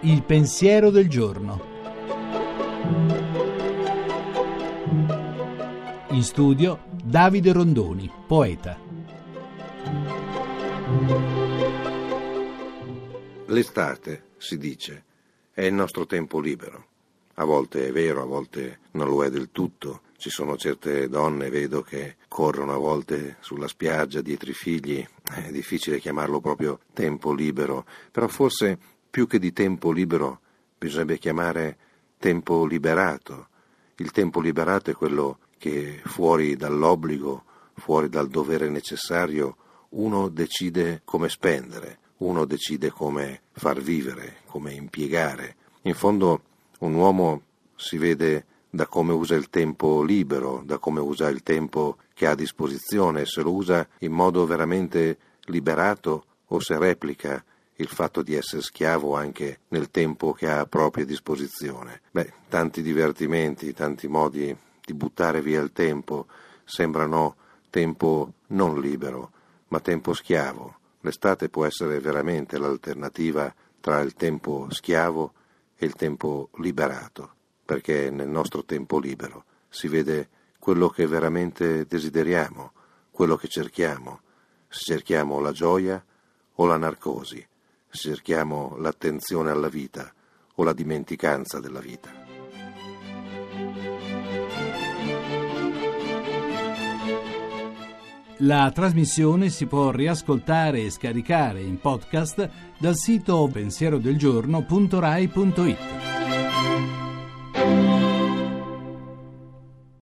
Il pensiero del giorno. In studio Davide Rondoni, poeta. L'estate, si dice, è il nostro tempo libero. A volte è vero, a volte non lo è del tutto. Ci sono certe donne, vedo, che corrono a volte sulla spiaggia dietro i figli. È difficile chiamarlo proprio tempo libero, però forse più che di tempo libero bisognerebbe chiamare tempo liberato. Il tempo liberato è quello che fuori dall'obbligo, fuori dal dovere necessario, uno decide come spendere, uno decide come far vivere, come impiegare. In fondo un uomo si vede da come usa il tempo libero, da come usa il tempo che ha a disposizione, se lo usa in modo veramente liberato o se replica il fatto di essere schiavo anche nel tempo che ha a propria disposizione. Beh, tanti divertimenti, tanti modi di buttare via il tempo sembrano tempo non libero, ma tempo schiavo. L'estate può essere veramente l'alternativa tra il tempo schiavo e il tempo liberato, perché nel nostro tempo libero si vede quello che veramente desideriamo, quello che cerchiamo, se cerchiamo la gioia o la narcosi, se cerchiamo l'attenzione alla vita o la dimenticanza della vita. La trasmissione si può riascoltare e scaricare in podcast dal sito pensierodelgiorno.rai.it.